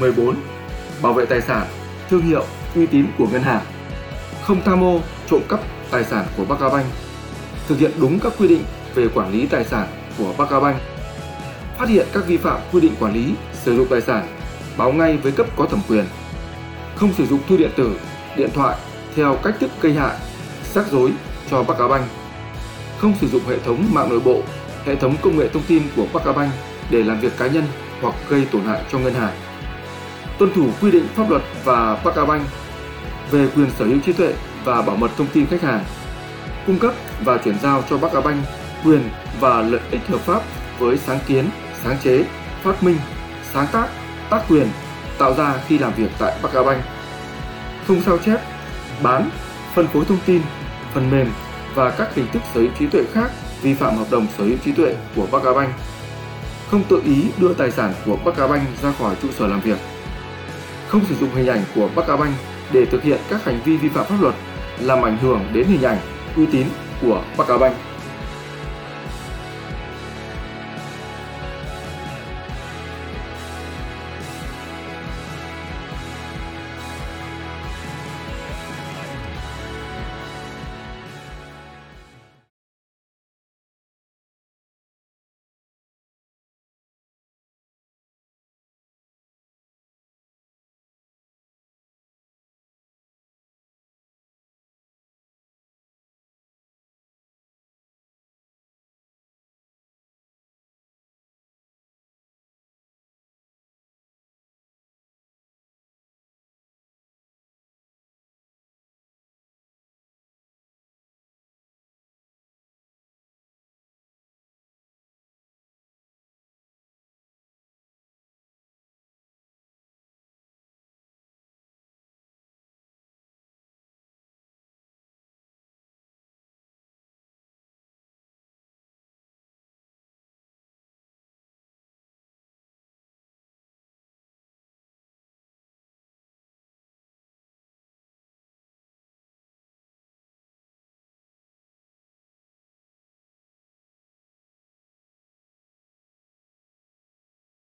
14. Bảo vệ tài sản, thương hiệu, uy tín của ngân hàng. Không tham ô, trộm cắp tài sản của Baccabank. Thực hiện đúng các quy định về quản lý tài sản của Baccabank. Phát hiện các vi phạm quy định quản lý sử dụng tài sản, báo ngay với cấp có thẩm quyền. Không sử dụng thư điện tử, điện thoại theo cách thức gây hại, rắc rối cho Baccabank. Không sử dụng hệ thống mạng nội bộ, hệ thống công nghệ thông tin của Baccabank để làm việc cá nhân hoặc gây tổn hại cho ngân hàng. Tuân thủ quy định pháp luật và Baccabank về quyền sở hữu trí tuệ và bảo mật thông tin khách hàng. Cung cấp và chuyển giao cho Baccabank quyền và lợi ích hợp pháp với sáng kiến, sáng chế, phát minh, sáng tác, tác quyền tạo ra khi làm việc tại Baccabank. Không sao chép, bán, phân phối thông tin, phần mềm và các hình thức sở hữu trí tuệ khác vi phạm hợp đồng sở hữu trí tuệ của Baccabank. Không tự ý đưa tài sản của Baccabank ra khỏi trụ sở làm việc. Không sử dụng hình ảnh của Baccabank để thực hiện các hành vi vi phạm pháp luật làm ảnh hưởng đến hình ảnh, uy tín của Baccabank.